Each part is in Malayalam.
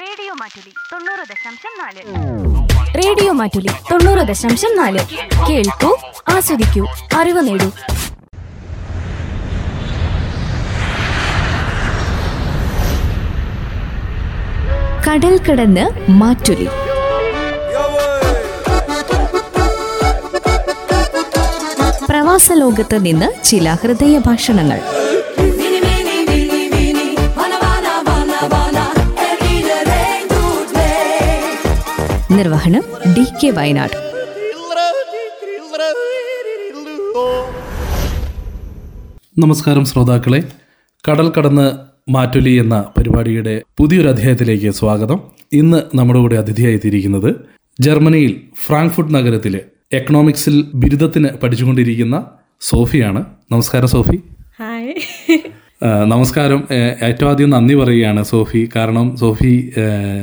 റേഡിയോ മാറ്റുലി തൊണ്ണൂറ് ദശാംശം നാല്. റേഡിയോ മാറ്റുലി തൊണ്ണൂറ് ദശാംശം നാല്. കേൾക്കൂ ആസ്വദിക്കൂ അറിവ് നേടൂ. കടൽ കടന്ന് മാറ്റുലി. പ്രവാസ ലോകത്ത് നിന്ന് ചില ഹൃദയ ഭാഷണങ്ങൾ നിർവഹണം ഡി കെ വയനാട്. നമസ്കാരം ശ്രോതാക്കളെ. കടൽ കടന്ന് മാറ്റൊലി എന്ന പരിപാടിയുടെ പുതിയൊരു അധ്യായത്തിലേക്ക് സ്വാഗതം. ഇന്ന് നമ്മുടെ കൂടെ അതിഥിയായി എത്തിയിരിക്കുന്നത് ജർമ്മനിയിൽ ഫ്രാങ്ക്ഫുട്ട് നഗരത്തിലെ എക്കണോമിക്സിൽ ബിരുദത്തിന് പഠിച്ചുകൊണ്ടിരിക്കുന്ന സോഫിയാണ്. നമസ്കാരം സോഫി. ഹായ് നമസ്കാരം. ഏറ്റവും ആദ്യം നന്ദി പറയുകയാണ് സോഫി. കാരണം സോഫി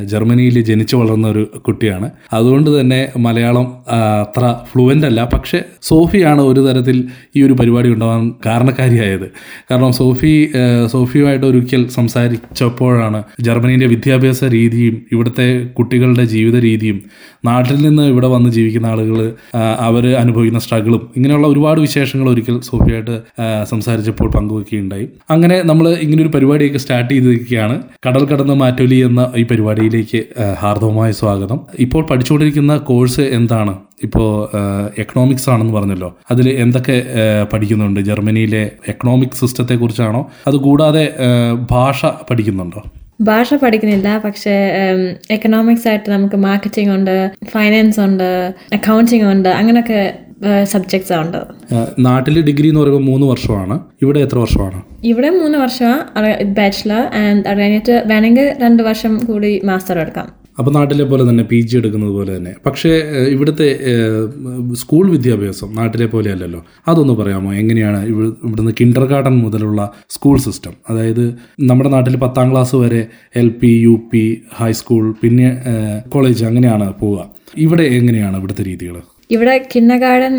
ജർമ്മനിയിൽ ജനിച്ചു വളർന്ന ഒരു കുട്ടിയാണ്. അതുകൊണ്ട് തന്നെ മലയാളം അത്ര ഫ്ലുവന്റ് അല്ല. പക്ഷെ സോഫിയാണ് ഒരു തരത്തിൽ ഈ ഒരു പരിപാടി ഉണ്ടാവാൻ കാരണക്കാരിയായത്. കാരണം സോഫി സോഫിയുമായിട്ട് ഒരിക്കൽ സംസാരിച്ചപ്പോഴാണ് ജർമ്മനിയുടെ വിദ്യാഭ്യാസ രീതിയും ഇവിടുത്തെ കുട്ടികളുടെ ജീവിത രീതിയും നാട്ടിൽ നിന്ന് ഇവിടെ വന്ന് ജീവിക്കുന്ന ആളുകൾ അവർ അനുഭവിക്കുന്ന സ്ട്രഗിളും ഇങ്ങനെയുള്ള ഒരുപാട് വിശേഷങ്ങൾ ഒരിക്കൽ സോഫിയായിട്ട് സംസാരിച്ചപ്പോൾ പങ്കുവെക്കുകയുണ്ടായി. അങ്ങനെ നമ്മൾ ഇങ്ങനെ ഒരു പരിപാടിയൊക്കെ സ്റ്റാർട്ട് ചെയ്തിരിക്കുകയാണ്. കടൽ കടന്ന് മാറ്റൊലി എന്ന ഈ പരിപാടിയിലേക്ക് ഹാർദവമായ സ്വാഗതം. ഇപ്പോൾ പഠിച്ചുകൊണ്ടിരിക്കുന്ന കോഴ്സ് എന്താണ്? ഇപ്പോൾ എക്കണോമിക്സ് ആണെന്ന് പറഞ്ഞല്ലോ. അതിൽ എന്തൊക്കെ പഠിക്കുന്നുണ്ട്? ജർമ്മനിയിലെ എക്കണോമിക് സിസ്റ്റത്തെ കുറിച്ചാണോ? അതുകൂടാതെ ഭാഷ പഠിക്കുന്നുണ്ടോ? ഭാഷ പഠിക്കുന്നില്ല. പക്ഷേ എക്കണോമിക്സ് ആയിട്ട് നമുക്ക് മാർക്കറ്റിംഗ് ഉണ്ട് ഫൈനാൻസ് ഉണ്ട് അക്കൗണ്ടിങ് ഉണ്ട് അങ്ങനെയൊക്കെ സബ്ജക്ട്സ് ആണ് നാട്ടിൽ ഡിഗ്രി എന്ന് പറയുമ്പോൾ മൂന്ന് വർഷമാണ്. ഇവിടെ എത്ര വർഷമാണ്? ഇവിടെ മൂന്ന് വർഷമാണ് ബാച്ചിലർ ആൻഡ് അത് കഴിഞ്ഞിട്ട് വേണമെങ്കിൽ രണ്ട് വർഷം കൂടി മാസ്റ്റർ എടുക്കാം. അപ്പോൾ നാട്ടിലെ പോലെ തന്നെ പി ജി എടുക്കുന്നത് പോലെ തന്നെ. പക്ഷേ ഇവിടുത്തെ സ്കൂൾ വിദ്യാഭ്യാസം നാട്ടിലെ പോലെ അല്ലല്ലോ. അതൊന്ന് പറയാമോ? എങ്ങനെയാണ് ഇവി- ഇവിടുന്ന് കിൻഡർ ഗാർഡൻ മുതലുള്ള സ്കൂൾ സിസ്റ്റം അതായത് നമ്മുടെ നാട്ടിൽ പത്താം ക്ലാസ് വരെ L P U P high school പിന്നെ കോളേജ് അങ്ങനെയാണ് പോവുക. ഇവിടെ എങ്ങനെയാണ് ഇവിടുത്തെ രീതികൾ ഇവിടെ കിൻഡർ ഗാർഡൻ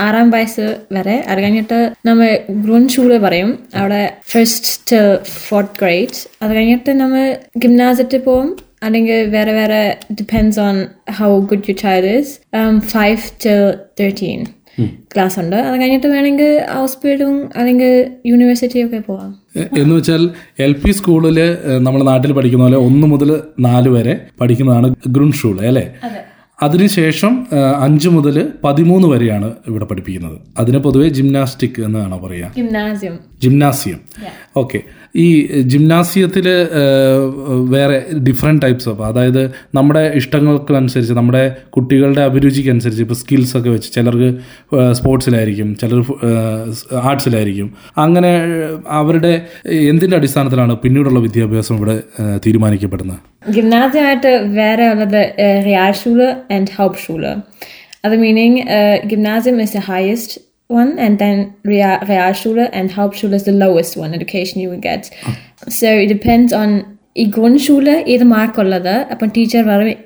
ആറാം വയസ്സ് വരെ. അത് കഴിഞ്ഞിട്ട് നമ്മൾ ഗ്രൂൺ ഷൂൾ പറയും. അവിടെ ഫസ്റ്റ് ടു ഫോർത്ത് ഗ്രേഡ് അത് കഴിഞ്ഞിട്ട് നമ്മൾ ഗിംനാസത്തിൽ പോകും അല്ലെങ്കിൽ വേറെ വേറെ depends on how good you child is five to thirteen class ഉണ്ട്. അത് കഴിഞ്ഞിട്ട് വേണമെങ്കിൽ ഹൗസ് ബിൽഡും അല്ലെങ്കിൽ യൂണിവേഴ്സിറ്റി ഒക്കെ പോവാം. എന്ന് വെച്ചാൽ എൽ പി സ്കൂളിൽ നമ്മുടെ നാട്ടിൽ പഠിക്കുന്ന പോലെ ഒന്ന് മുതൽ നാല് വരെ പഠിക്കുന്നതാണ് ഗ്രൂൺ ഷൂൾ അല്ലേ അതിനുശേഷം അഞ്ചു മുതൽ പതിമൂന്ന് വരെയാണ് ഇവിടെ പഠിപ്പിക്കുന്നത്. അതിന് പൊതുവെ ജിംനാസ്റ്റിക് എന്നാണ് പറയുക? ജിംനാസിയം ജിംനാസിയം ഓക്കെ ഈ ജിംനാസിയത്തിൽ വേറെ ഡിഫറെന്റ് ടൈപ്സ് ഓഫ് അതായത് നമ്മുടെ ഇഷ്ടങ്ങൾക്ക് അനുസരിച്ച് നമ്മുടെ കുട്ടികളുടെ അഭിരുചിക്കനുസരിച്ച് ഇപ്പോൾ സ്കിൽസ് ഒക്കെ വെച്ച് ചിലർക്ക് സ്പോർട്സിലായിരിക്കും ചിലർ ആർട്സിലായിരിക്കും അങ്ങനെ അവരുടെ എന്തിന്റെ അടിസ്ഥാനത്തിലാണ് പിന്നീടുള്ള വിദ്യാഭ്യാസം ഇവിടെ തീരുമാനിക്കപ്പെടുന്നത്? ഗിംനാസിയമായിട്ട് വേറെ ഉള്ളത് റിയാൽ ആൻഡ് ഹൗപ്പ് ഷൂൾ. അത് meaning gymnasium is the highest one and then Real, Realschule and Hauptschule is the lowest one education you will get. Oh. So it depends on ഈ ഗ്രൂൺഷൂൽ ഏത് മാർക്കുള്ളത് അപ്പം ടീച്ചർ പറയും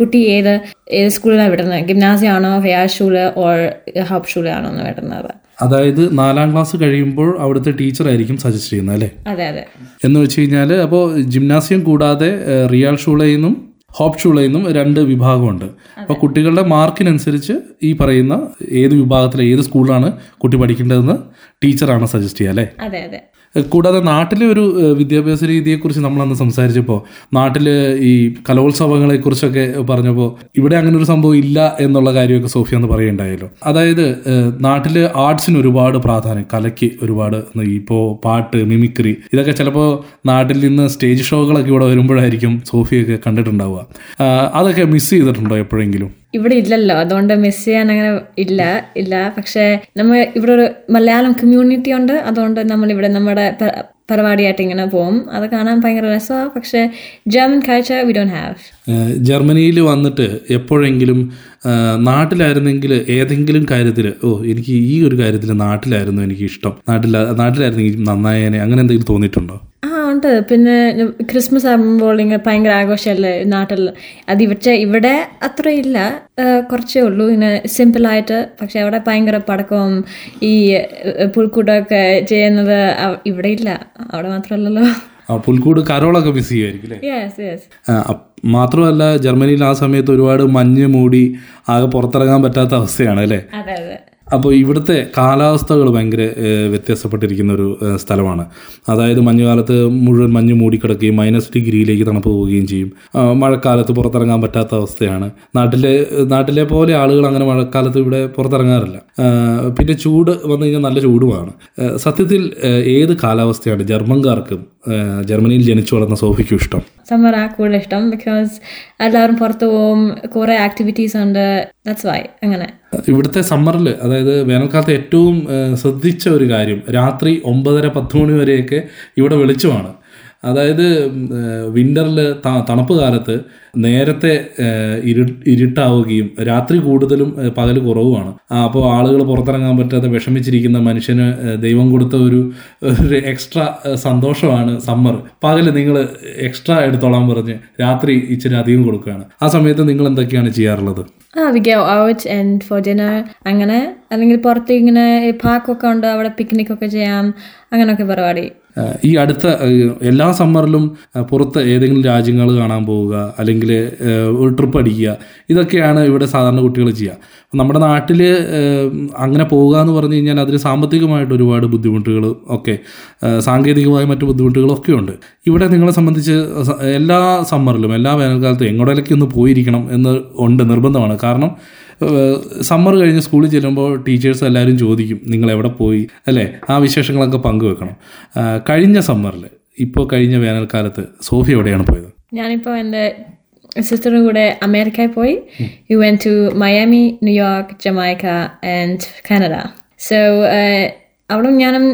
കുട്ടി ഏത് ഏത് സ്കൂളിലാണ് വിടുന്നത്? ഗിംനാസിയം ആണോ റിയാഷൂൽ ഓർ ഹബ് ഷൂൽ ആണോ എന്ന് വിടുന്നത്. അതായത് നാലാം ക്ലാസ് കഴിയുമ്പോൾ അവിടുത്തെ ടീച്ചർ ആയിരിക്കും സജസ്റ്റ് ചെയ്യുന്നത് അല്ലേ? അതെ അതെ. എന്ന് വെച്ച് കഴിഞ്ഞാൽ അപ്പോൾ ജിംനാസിയം കൂടാതെ റിയാൽ ഷൂളയിൽ നിന്നും ഹോപ്പ് ഷൂളയിൽ നിന്നും രണ്ട് വിഭാഗമുണ്ട്. അപ്പോൾ കുട്ടികളുടെ മാർക്കിനനുസരിച്ച് ഈ പറയുന്ന ഏത് വിഭാഗത്തിലെ ഏത് സ്കൂളിലാണ് കുട്ടി പഠിക്കേണ്ടതെന്ന് ടീച്ചറാണ് സജസ്റ്റ് ചെയ്യുക അല്ലേ? അതെ അതെ. കൂടാതെ നാട്ടിലെ ഒരു വിദ്യാഭ്യാസ രീതിയെക്കുറിച്ച് നമ്മളന്ന് സംസാരിച്ചപ്പോൾ നാട്ടിൽ ഈ കലോത്സവങ്ങളെക്കുറിച്ചൊക്കെ പറഞ്ഞപ്പോൾ ഇവിടെ അങ്ങനെ ഒരു സംഭവം ഇല്ല എന്നുള്ള കാര്യമൊക്കെ സോഫിയ എന്ന് പറയുണ്ടായല്ലോ അതായത് നാട്ടിൽ ആർട്സിന് ഒരുപാട് പ്രാധാന്യം കലയ്ക്ക് ഒരുപാട് ഇപ്പോൾ പാട്ട് മിമിക്രി ഇതൊക്കെ ചിലപ്പോൾ നാട്ടിൽ നിന്ന് സ്റ്റേജ് ഷോകളൊക്കെ ഇവിടെ വരുമ്പോഴായിരിക്കും സോഫിയൊക്കെ കണ്ടിട്ടുണ്ടാവുക. അതൊക്കെ മിസ് ചെയ്തിട്ടുണ്ടോ എപ്പോഴെങ്കിലും? ഇവിടെ ഇല്ലല്ലോ. അതുകൊണ്ട് മിസ് ചെയ്യാൻ അങ്ങനെ ഇല്ല ഇല്ല. പക്ഷേ നമ്മൾ ഇവിടെ ഒരു മലയാളം കമ്മ്യൂണിറ്റി ഉണ്ട്. അതുകൊണ്ട് നമ്മൾ ഇവിടെ നമ്മുടെ പരിപാടിയായിട്ട് ഇങ്ങനെ പോകും അത് കാണാൻ ഭയങ്കര രസമാണ് പക്ഷേ ജർമ്മൻ കാഴ്ച വി ഡോണ്ട് ഹാവ് ജർമ്മനിയിൽ വന്നിട്ട് എപ്പോഴെങ്കിലും നാട്ടിലായിരുന്നെങ്കിൽ ഏതെങ്കിലും കാര്യത്തിൽ ഓ എനിക്ക് ഈ ഒരു കാര്യത്തിൽ നാട്ടിലായിരുന്നു എനിക്ക് ഇഷ്ടം നാട്ടിൽ നാട്ടിലായിരുന്നെങ്കിൽ നന്നായേനെ. അങ്ങനെ എന്തെങ്കിലും തോന്നിയിട്ടുണ്ടോ? ആ ഉണ്ട്. പിന്നെ ക്രിസ്മസ് ആകുമ്പോൾ ഇങ്ങനെ ഭയങ്കര ആഘോഷമല്ലേ നാട്ടിൽ? അത് ഇവിടെ ഇവിടെ അത്ര ഇല്ല കുറച്ചേ ഉള്ളൂ. ഇങ്ങനെ സിമ്പിളായിട്ട് പക്ഷെ അവിടെ ഭയങ്കര പടക്കവും ഈ പുൽക്കൂട്ടമൊക്കെ ചെയ്യുന്നത് ഇവിടെ ഇല്ല. അവിടെ മാത്രമല്ലല്ലോ. പുൽക്കൂട് കരോളൊക്കെ മിസ് ചെയ്യുമായിരിക്കും അല്ലേ? മാത്രമല്ല ജർമ്മനിയിൽ ആ സമയത്ത് ഒരുപാട് മഞ്ഞ് മൂടി ആകെ പുറത്തിറങ്ങാൻ പറ്റാത്ത അവസ്ഥയാണ് അല്ലേ? അപ്പോൾ ഇവിടുത്തെ കാലാവസ്ഥകൾ ഭയങ്കര വ്യത്യാസപ്പെട്ടിരിക്കുന്ന ഒരു സ്ഥലമാണ്. അതായത് മഞ്ഞുകാലത്ത് മുഴുവൻ മഞ്ഞ് മൂടിക്കിടക്കുകയും മൈനസ് ഡിഗ്രിയിലേക്ക് തണുപ്പ് പോവുകയും ചെയ്യും. മഴക്കാലത്ത് പുറത്തിറങ്ങാൻ പറ്റാത്ത അവസ്ഥയാണ്. നാട്ടിലെ നാട്ടിലെ പോലെ ആളുകൾ അങ്ങനെ മഴക്കാലത്ത് ഇവിടെ പുറത്തിറങ്ങാറില്ല. പിന്നെ ചൂട് വന്നു കഴിഞ്ഞാൽ നല്ല ചൂടുമാണ്. സത്യത്തിൽ ഏത് കാലാവസ്ഥയാണ് ജർമ്മൻകാർക്കും ജർമ്മനിയിൽ ജനിച്ചു വളർന്ന സോഫിക്കും ഇഷ്ടം? സമ്മറാ കൂടുതൽ ഇഷ്ടം ബിക്കോസ് എല്ലാവരും പുറത്തു പോകും. കുറേ ആക്ടിവിറ്റീസ് ഉണ്ട്. ഇവിടുത്തെ സമ്മറിൽ അതായത് വേനൽക്കാലത്ത് ഏറ്റവും ശ്രദ്ധിച്ച ഒരു കാര്യം രാത്രി ഒമ്പതര പത്ത് മണി വരെയൊക്കെ ഇവിടെ വെളിച്ചമാണ്. അതായത് വിന്ററിൽ തണുപ്പ് കാലത്ത് നേരത്തെ ഇരു ഇരുട്ടാവുകയും രാത്രി കൂടുതലും പകൽ കുറവുമാണ്. അപ്പോൾ ആളുകൾ പുറത്തിറങ്ങാൻ പറ്റാതെ വിഷമിച്ചിരിക്കുന്ന മനുഷ്യന് ദൈവം കൊടുത്ത ഒരു ഒരു എക്സ്ട്രാ സന്തോഷമാണ് സമ്മർ പകൽ നിങ്ങൾ എക്സ്ട്രാ എടുത്തോളാൻ പറഞ്ഞ് രാത്രി ഇച്ചിരി അധികം കൊടുക്കുകയാണ്. ആ സമയത്ത് നിങ്ങൾ എന്തൊക്കെയാണ് ചെയ്യാറുള്ളത് അങ്ങനെ അല്ലെങ്കിൽ പുറത്ത് ഇങ്ങനെ പാർക്കൊക്കെ ഉണ്ട് അവിടെ പിക്നിക് ഒക്കെ ചെയ്യാം അങ്ങനെയൊക്കെ പരിപാടി. ഈ അടുത്ത എല്ലാ സമ്മറിലും പുറത്ത് ഏതെങ്കിലും രാജ്യങ്ങൾ കാണാൻ പോവുക അല്ലെങ്കിൽ ഒരു ട്രിപ്പ് അടിക്കുക ഇതൊക്കെയാണ് ഇവിടെ സാധാരണ കുട്ടികൾ ചെയ്യുക. നമ്മുടെ നാട്ടിൽ അങ്ങനെ പോവുക എന്ന് പറഞ്ഞു കഴിഞ്ഞാൽ അതിന് സാമ്പത്തികമായിട്ട് ഒരുപാട് ബുദ്ധിമുട്ടുകൾ ഒക്കെ സാങ്കേതികമായ മറ്റു ബുദ്ധിമുട്ടുകളൊക്കെ ഉണ്ട്. ഇവിടെ നിങ്ങളെ സംബന്ധിച്ച് എല്ലാ സമ്മറിലും എല്ലാ വേനൽക്കാലത്തും എങ്ങോട്ടേക്ക് ഒന്ന് പോയിരിക്കണം എന്ന് ഉണ്ട് നിർബന്ധമാണ്. കാരണം സമ്മർ കഴിഞ്ഞ് സ്കൂളിൽ ചെല്ലുമ്പോൾ ടീച്ചേഴ്സ് എല്ലാവരും ചോദിക്കും നിങ്ങൾ എവിടെ പോയി? അല്ലേ? ആ വിശേഷങ്ങളൊക്കെ പങ്കുവെക്കണം. കഴിഞ്ഞ സമ്മറിൽ ഇപ്പോൾ കഴിഞ്ഞ വേനൽക്കാലത്ത് സോഫി എവിടെയാണ് പോയത്? ഞാനിപ്പോൾ എന്റെ സിസ്റ്ററും കൂടെ അമേരിക്കയിൽ പോയി. You went to Miami New York Jamaica and Canada so അവിടെ ഞാനും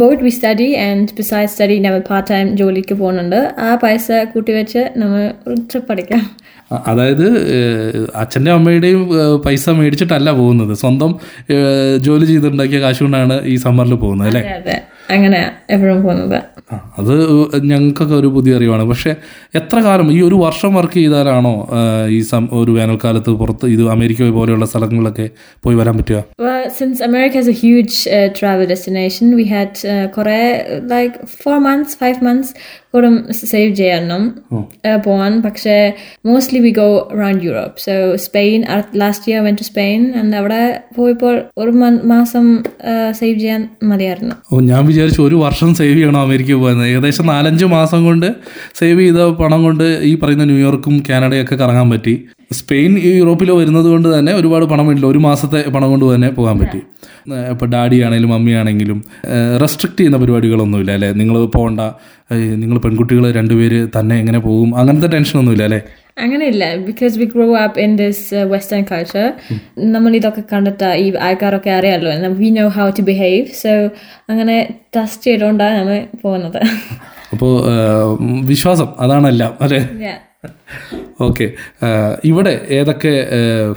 both we study and beside study നമ്മൾ പാർട്ട് ടൈം ജോലിക്ക് പോകുന്നുണ്ട്. ആ പൈസ കൂട്ടി വെച്ച് നമ്മൾ ട്രിപ്പ് അടിക്കാം അതായത് അച്ഛന്റെ അമ്മയുടെയും പൈസ മേടിച്ചിട്ടല്ല പോകുന്നത്. സ്വന്തം ജോലി ചെയ്തുണ്ടാക്കിയ കാശുകൊണ്ടാണ് ഈ സമ്മറിൽ പോകുന്നത് അല്ലേ? അങ്ങനെ എപ്പോഴും പോകുന്നത്. അത് ഞങ്ങൾക്കൊക്കെ ഒരു പുതിയ അറിവാണ്. പക്ഷേ എത്ര കാലം ഈ ഒരു വർഷം വർക്ക് ചെയ്താലാണോ ഈ സം ഒരു വേനൽക്കാലത്ത് പുറത്ത് ഇത് അമേരിക്ക പോലെയുള്ള സ്ഥലങ്ങളിലൊക്കെ പോയി വരാൻ പറ്റുക? Since America America a huge travel destination we destination, കുറേ like four months five months കൂടും സേവ് ചെയ്യണം. പോവാൻ. പക്ഷേ mostly we go around Europe so Spain last year went to Spain and അവിടെ പോയപ്പോൾ ഒരു മാസം സേവ് ചെയ്യാൻ മതിയായിരുന്നു. ഓ ഞാൻ വിചാരിച്ചു ഒരു വർഷം സേവ് ചെയ്യണം അമേരിക്ക പോകുന്നത് ഏകദേശം നാലഞ്ച് മാസം കൊണ്ട് സേവ് ചെയ്ത പണം കൊണ്ട് ഈ പറയുന്ന ന്യൂയോർക്കും കാനഡയൊക്കെ കറങ്ങാൻ പറ്റി. സ്പെയിൻ യൂറോപ്പിലോ വരുന്നത് കൊണ്ട് തന്നെ ഒരുപാട് പണം വേണ്ടില്ല ഒരു മാസത്തെ പണം കൊണ്ട് തന്നെ പോകാൻ പറ്റി. ഇപ്പോൾ ഡാഡി ആണെങ്കിലും മമ്മി ആണെങ്കിലും റെസ്ട്രിക്റ്റ് ചെയ്യുന്ന പരിപാടികളൊന്നുമില്ല അല്ലേ? നിങ്ങൾ പോകണ്ട നിങ്ങൾ പെൺകുട്ടികൾ രണ്ടുപേര് തന്നെ എങ്ങനെ പോകും? അങ്ങനത്തെ ടെൻഷനൊന്നുമില്ല അല്ലേ? അങ്ങനെയില്ല. Because we grow up in this western culture നമ്മൾ ഇതൊക്കെ കണ്ടിട്ട് ഈ ആൾക്കാരൊക്കെ അറിയാമല്ലോ we know how to behave so അങ്ങനെ ടെസ്റ്റ് ചെയ്തുകൊണ്ടാണ് നമ്മൾ പോകുന്നത്. അപ്പോൾ വിശ്വാസം അതാണല്ല അല്ലേ. ഓക്കെ ഇവിടെ ഏതൊക്കെ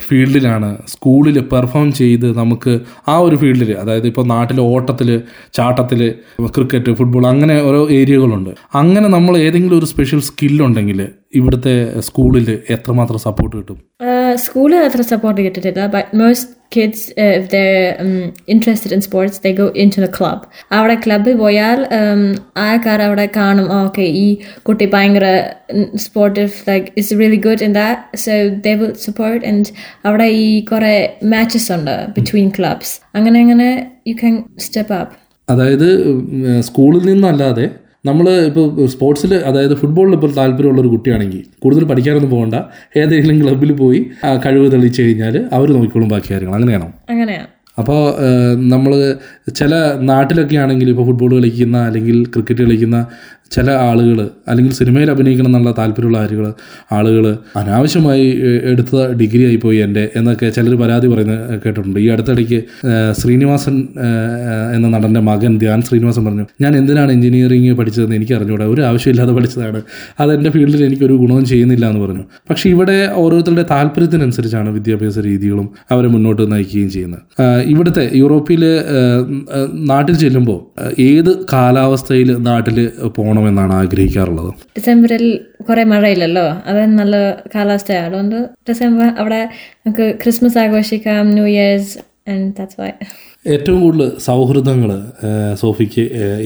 ഫീൽഡിലാണ് സ്കൂളിൽ പെർഫോം ചെയ്ത് നമുക്ക് ആ ഒരു ഫീൽഡിൽ അതായത് ഇപ്പോൾ നാട്ടിൽ ഓട്ടത്തിൽ ചാട്ടത്തിൽ ക്രിക്കറ്റ് ഫുട്ബോൾ അങ്ങനെ ഓരോ ഏരിയകളുണ്ട്. അങ്ങനെ നമ്മൾ ഏതെങ്കിലും ഒരു സ്പെഷ്യൽ സ്കില്ലുണ്ടെങ്കിൽ ഇവിടുത്തെ സ്കൂളിൽ എത്രമാത്രം സപ്പോർട്ട് കിട്ടും? സ്കൂളിൽ അത്ര സപ്പോർട്ട് കിട്ടിയിട്ടില്ല but most kids if they interested in sports they go into the club അവിടെ ക്ലബിൽ പോയാൽ um, ആൾക്കാർ അവിടെ കാണും. ഓക്കെ ഈ കുട്ടി ഭയങ്കര sportive like it's really good in that so they will support and അവിടെ ഈ കുറേ മാച്ചസ് ഉണ്ട് ബിറ്റ്വീൻ ക്ലബ്സ് അങ്ങനെ അങ്ങനെ യു ക്യാൻ സ്റ്റെപ്പ് അപ്പ് അതായത് സ്കൂളിൽ നിന്നല്ലാതെ നമ്മൾ ഇപ്പോൾ സ്പോർട്സിൽ അതായത് ഫുട്ബോളിൽ ഇപ്പോൾ താല്പര്യമുള്ള ഒരു കുട്ടിയാണെങ്കിൽ കൂടുതൽ പഠിക്കാനൊന്നും പോകണ്ട ഏതെങ്കിലും ക്ലബ്ബിൽ പോയി കഴിവ് തെളിയിച്ചു കഴിഞ്ഞാൽ അവർ നോക്കിക്കോളും ബാക്കി കാര്യങ്ങൾ അങ്ങനെയാണോ? അങ്ങനെയാണ് അപ്പോൾ നമ്മൾ ചില നാട്ടിലൊക്കെ ആണെങ്കിൽ ഇപ്പോൾ ഫുട്ബോൾ കളിക്കുന്ന അല്ലെങ്കിൽ ക്രിക്കറ്റ് കളിക്കുന്ന ചില ആളുകൾ അല്ലെങ്കിൽ സിനിമയിൽ അഭിനയിക്കണം എന്നുള്ള താല്പര്യമുള്ള ആളുകൾ ആളുകൾ അനാവശ്യമായി എടുത്ത ഡിഗ്രി ആയിപ്പോയി എന്റെ എന്നൊക്കെ ചിലർ പരാതി പറയുന്നത് കേട്ടിട്ടുണ്ട്. ഈ അടുത്തിടയ്ക്ക് ശ്രീനിവാസൻ എന്ന നടന്റെ മകൻ ധ്യാൻ ശ്രീനിവാസൻ പറഞ്ഞു ഞാൻ എന്തിനാണ് എഞ്ചിനീയറിംഗ് പഠിച്ചതെന്ന് എനിക്ക് അറിഞ്ഞൂടാ. ഒരു ആവശ്യമില്ലാതെ പഠിച്ചതാണ്. അത് എന്റെ ഫീൽഡിൽ എനിക്കൊരു ഗുണവും ചെയ്യുന്നില്ല എന്ന് പറഞ്ഞു. പക്ഷേ ഇവിടെ ഓരോരുത്തരുടെ താല്പര്യത്തിനനുസരിച്ചാണ് വിദ്യാഭ്യാസ രീതികളും അവരെ മുന്നോട്ട് നയിക്കുകയും ചെയ്യുന്നത്. ഇവിടുത്തെ യൂറോപ്പിൽ നാട്ടിൽ ചെല്ലുമ്പോൾ ഏത് കാലാവസ്ഥയിൽ നാട്ടിൽ പോകണമെന്നാണ് ആഗ്രഹിക്കാറുള്ളത്. ഡിസംബറിൽ കുറെ മഴയില്ലല്ലോ? അത് നല്ല കാലാവസ്ഥയാണ് അതുകൊണ്ട് ഡിസംബർ അവിടെ നമുക്ക് ക്രിസ്മസ് ആഘോഷിക്കാം New Year's and that's why ഏറ്റവും കൂടുതൽ സൗഹൃദങ്ങൾ സോഫിക്ക്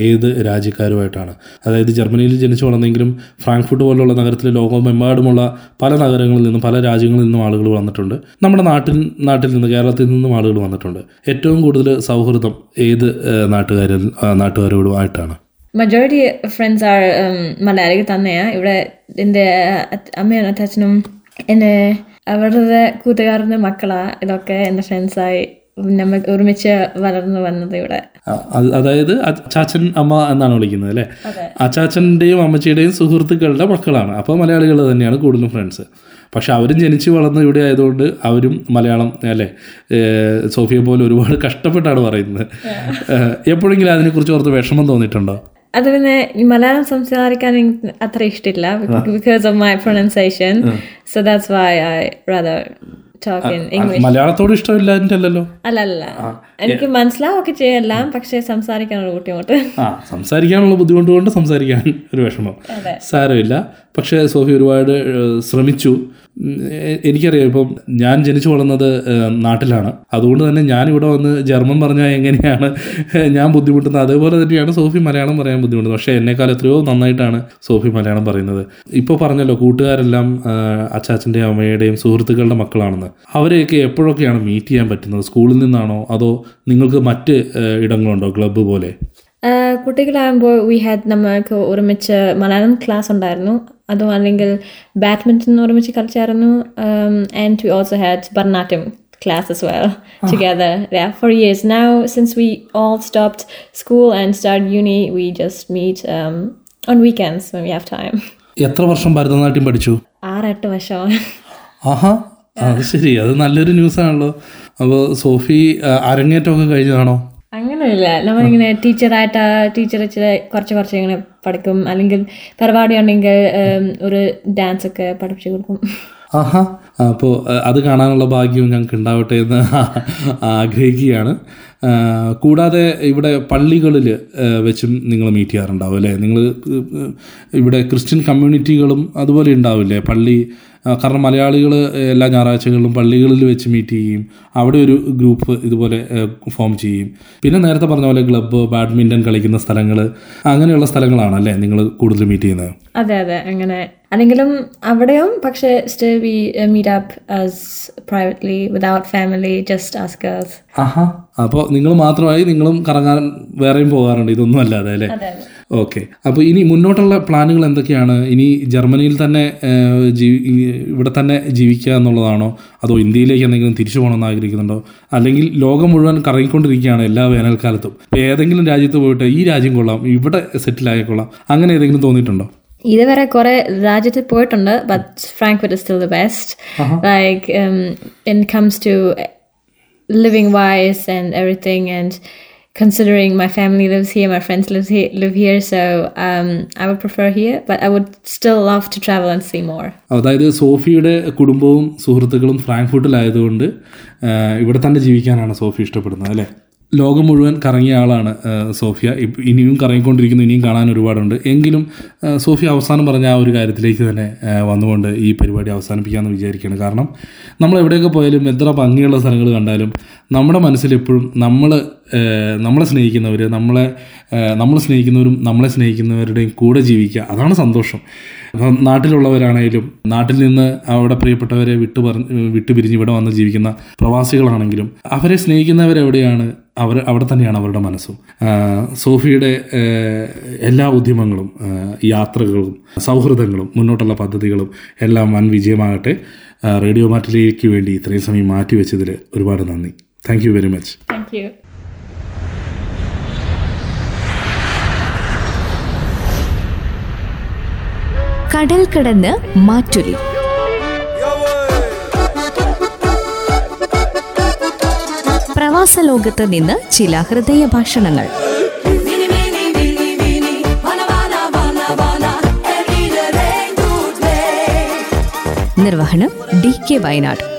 ഏത് രാജ്യക്കാരുമായിട്ടാണ്? അതായത് ജർമ്മനിയിൽ ജനിച്ചു വളർന്നെങ്കിലും ഫ്രാങ്ക്ഫുട്ട് പോലുള്ള നഗരത്തിൽ ലോകമെമ്പാടുമുള്ള പല നഗരങ്ങളിൽ നിന്നും പല രാജ്യങ്ങളിൽ നിന്നും ആളുകൾ വന്നിട്ടുണ്ട്. നമ്മുടെ നാട്ടിൽ നാട്ടിൽ നിന്ന് കേരളത്തിൽ നിന്നും ആളുകൾ വന്നിട്ടുണ്ട്. ഏറ്റവും കൂടുതൽ സൗഹൃദം ഏത് നാട്ടുകാരിൽ നാട്ടുകാരോടുമായിട്ടാണ്? Majority ഫ്രണ്ട്സ് ആർ മലയാളിക്ക് um, മലയാളികൾ തന്നെയാണ് ഇവിടെ എന്റെ അമ്മയും അച്ഛനും എന്റെ അവരുടെ കൂട്ടുകാരുടെ മക്കളാ. ഇതൊക്കെ എന്റെ ഫ്രണ്ട്സായി നമ്മൾ ഒരുമിച്ച് വളർന്നു വന്നത് ഇവിടെ. അതായത് അച്ചാച്ചൻ അമ്മ എന്നാണ് വിളിക്കുന്നത് അല്ലേ? അച്ചാച്ചന്റെയും അമ്മച്ചിയുടെയും സുഹൃത്തുക്കളുടെ മക്കളാണ്. അപ്പോൾ മലയാളികൾ തന്നെയാണ് കൂടുതലും ഫ്രണ്ട്സ് പക്ഷെ അവരും ജനിച്ച് വളർന്ന ഇവിടെ ആയതുകൊണ്ട് അവരും മലയാളം അല്ലേ? സോഫിയ പോലെ ഒരുപാട് കഷ്ടപ്പെട്ടാണ് പറയുന്നത്. എപ്പോഴെങ്കിലും അതിനെക്കുറിച്ച് ഓർത്ത് വിഷമം തോന്നിയിട്ടുണ്ടോ? അത് പിന്നെ മലയാളം സംസാരിക്കാൻ എനിക്ക് അത്ര ഇഷ്ടമില്ല because of my pronunciation so that's why I rather talk in English മലയാളത്തോട് ഇഷ്ടമില്ലാഞ്ഞിട്ടല്ലോ അല്ല അല്ല എനിക്ക് മനസ്സിലാവൊക്കെ ചെയ്യാം പക്ഷെ സംസാരിക്കാനുള്ള ബുദ്ധിമുട്ട്. ആ സംസാരിക്കാനുള്ള ബുദ്ധിമുട്ട് കൊണ്ട് സംസാരിക്കാൻ ഒരു വിഷമം. സാരമില്ല. പക്ഷേ സോഫി ഒരുപാട് ശ്രമിച്ചു. എനിക്കറിയാം ഇപ്പം ഞാൻ ജനിച്ചു വളർന്നത് നാട്ടിലാണ്. അതുകൊണ്ട് തന്നെ ഞാൻ ഇവിടെ വന്ന് ജർമ്മൻ പറഞ്ഞാൽ എങ്ങനെയാണ് ഞാൻ ബുദ്ധിമുട്ടുന്നത്. അതേപോലെ തന്നെയാണ് സോഫി മലയാളം പറയാൻ ബുദ്ധിമുട്ടുന്നത്. പക്ഷേ എന്നെക്കാൾ എത്രയോ നന്നായിട്ടാണ് സോഫി മലയാളം പറയുന്നത്. ഇപ്പോൾ പറഞ്ഞല്ലോ കൂട്ടുകാരെല്ലാം അച്ചാച്ചന്റെയും അമ്മയുടെയും സുഹൃത്തുക്കളുടെ മക്കളാണെന്ന്. അവരെയൊക്കെ എപ്പോഴൊക്കെയാണ് മീറ്റ് ചെയ്യാൻ പറ്റുന്നത്? സ്കൂളിൽ നിന്നാണോ? അതോ നിങ്ങൾക്ക് മറ്റ് ഇടങ്ങളുണ്ടോ? ക്ലബ്ബ് പോലെ? കുട്ടികളാകുമ്പോൾ വി ഹാഡ് നമ്മൾക്ക് ഒരുമിച്ച് മലയാളം ക്ലാസ് ഉണ്ടായിരുന്നു. അതും അല്ലെങ്കിൽ ബാഡ്മിന്റൺ ഒരുമിച്ച് കളിച്ചായിരുന്നു. And we also had Bharatanatyam class as well together. Yeah for years. Now since we all stopped school and started uni we just meet um, on weekends when we have time. എത്ര വർഷം ഭരതനാട്യം പഠിച്ചു? ആറെട്ട് വർഷം. ആഹാ അത് ശരി. അത് നല്ലൊരു ന്യൂസ് ആണല്ലോ. അപ്പോൾ സോഫി അരങ്ങേറ്റമൊക്കെ കഴിഞ്ഞതാണോ? അങ്ങനെയില്ല നമ്മളിങ്ങനെ ടീച്ചറായിട്ട് ടീച്ചർ ഇച്ചിരി കുറച്ച് കുറച്ച് ഇങ്ങനെ പഠിക്കും. അല്ലെങ്കിൽ പരിപാടി ഉണ്ടെങ്കിൽ ഒരു ഡാൻസ് ഒക്കെ പഠിപ്പിച്ചു കൊടുക്കും. ആഹാ. അപ്പോൾ അത് കാണാനുള്ള ഭാഗ്യവും ഞങ്ങൾക്ക് ഉണ്ടാവട്ടെ എന്ന് ആഗ്രഹിക്കുകയാണ്. കൂടാതെ ഇവിടെ പള്ളികളിൽ വെച്ചും നിങ്ങൾ മീറ്റ് ചെയ്യാറുണ്ടാവും അല്ലേ? നിങ്ങൾ ഇവിടെ ക്രിസ്ത്യൻ കമ്മ്യൂണിറ്റികളും അതുപോലെ ഉണ്ടാവില്ലേ? പള്ളി കാരണം മലയാളികൾ എല്ലാ ഞായറാഴ്ചകളിലും പള്ളികളിൽ വെച്ച് മീറ്റ് ചെയ്യും അവിടെ ഒരു ഗ്രൂപ്പ് ഇതുപോലെ ഫോം ചെയ്യും. പിന്നെ നേരത്തെ പറഞ്ഞ പോലെ ക്ലബ്ബ് ബാഡ്മിന്റൺ കളിക്കുന്ന സ്ഥലങ്ങൾ അങ്ങനെയുള്ള സ്ഥലങ്ങളാണ് അല്ലേ നിങ്ങൾ കൂടുതൽ മീറ്റ് ചെയ്യുന്നത്? അതെ അതെ അങ്ങനെ. അല്ലെങ്കിലും അവിടെയും പക്ഷേ still we meet up as privately without family just as girls ആഹാ. അപ്പോൾ നിങ്ങൾ മാത്രമായി നിങ്ങളും കറങ്ങാൻ വേറെയും പോകാറുണ്ട്. ഇതൊന്നും അല്ലാതെ അല്ലേ? ഓക്കെ. അപ്പോൾ ഇനി മുന്നോട്ടുള്ള പ്ലാനുകൾ എന്തൊക്കെയാണ്? ഇനി ജർമ്മനിയിൽ തന്നെ ഇവിടെ തന്നെ ജീവിക്കുക എന്നുള്ളതാണോ? അതോ ഇന്ത്യയിലേക്ക് എന്തെങ്കിലും തിരിച്ചു പോകണമെന്ന് ആഗ്രഹിക്കുന്നുണ്ടോ? അല്ലെങ്കിൽ ലോകം മുഴുവൻ കറങ്ങിക്കൊണ്ടിരിക്കുകയാണ് എല്ലാ വേനൽക്കാലത്തും. ഇപ്പോൾ ഏതെങ്കിലും രാജ്യത്ത് പോയിട്ട് ഈ രാജ്യം കൊള്ളാം ഇവിടെ സെറ്റിൽ ആയിക്കൊള്ളാം അങ്ങനെ ഏതെങ്കിലും തോന്നിയിട്ടുണ്ടോ? ഇതുവരെ കുറെ രാജ്യത്ത് പോയിട്ടുണ്ട് but France is still the best like in comes to living wise and everything and considering my family lives here, my friends live here, live here so um, I would prefer here, but I would still love to travel and see more. അതായത് സോഫിയുടെ കുടുംബവും സുഹൃത്തുക്കളും ഫ്രാങ്ക്ഫർട്ടിലായതുകൊണ്ട് ആ, ഇവിടെ തന്നെ ജീവിക്കാനാണ് സോഫി ഇഷ്ടപ്പെടുന്നത് അല്ലേ ലോകം മുഴുവൻ കറങ്ങിയ ആളാണ് സോഫിയ. ഇനിയും കറങ്ങിക്കൊണ്ടിരിക്കുന്നു ഇനിയും കാണാൻ ഒരുപാടുണ്ട്. എങ്കിലും സോഫിയ അവസാനം പറഞ്ഞ ആ ഒരു കാര്യത്തിലേക്ക് തന്നെ വന്നുകൊണ്ട് ഈ പരിപാടി അവസാനിപ്പിക്കാമെന്ന് വിചാരിക്കുകയാണ്. കാരണം നമ്മൾ എവിടെയൊക്കെ പോയാലും എത്ര ഭംഗിയുള്ള സ്ഥലങ്ങൾ കണ്ടാലും നമ്മുടെ മനസ്സിൽ എപ്പോഴും നമ്മൾ നമ്മളെ സ്നേഹിക്കുന്നവർ നമ്മളെ നമ്മൾ സ്നേഹിക്കുന്നവരും നമ്മളെ സ്നേഹിക്കുന്നവരുടെയും കൂടെ ജീവിക്കുക അതാണ് സന്തോഷം. അപ്പം നാട്ടിലുള്ളവരാണെങ്കിലും നാട്ടിൽ നിന്ന് അവിടെ പ്രിയപ്പെട്ടവരെ വിട്ടു പറഞ്ഞ് വിട്ടു പിരിഞ്ഞ് ഇവിടെ വന്ന് ജീവിക്കുന്ന പ്രവാസികളാണെങ്കിലും അവരെ സ്നേഹിക്കുന്നവരെവിടെയാണ്? അവർ അവിടെ തന്നെയാണ് അവരുടെ മനസ്സും. സോഫിയുടെ എല്ലാ ഉദ്യമങ്ങളും യാത്രകളും സൗഹൃദങ്ങളും മുന്നോട്ടുള്ള പദ്ധതികളും എല്ലാം വൻ വിജയമാകട്ടെ. റേഡിയോ മാറ്റിലേക്ക് വേണ്ടി ഇത്രയും സമയം മാറ്റിവെച്ചതിൽ ഒരുപാട് നന്ദി. Thank you very much Thank you. കടൽ കടന്ന് മാറ്റൊലി. പ്രവാസ ലോകത്ത് നിന്ന് ചില ഹൃദയ ഭാഷണങ്ങൾ. നിർവഹണം ഡി കെ വയനാട്.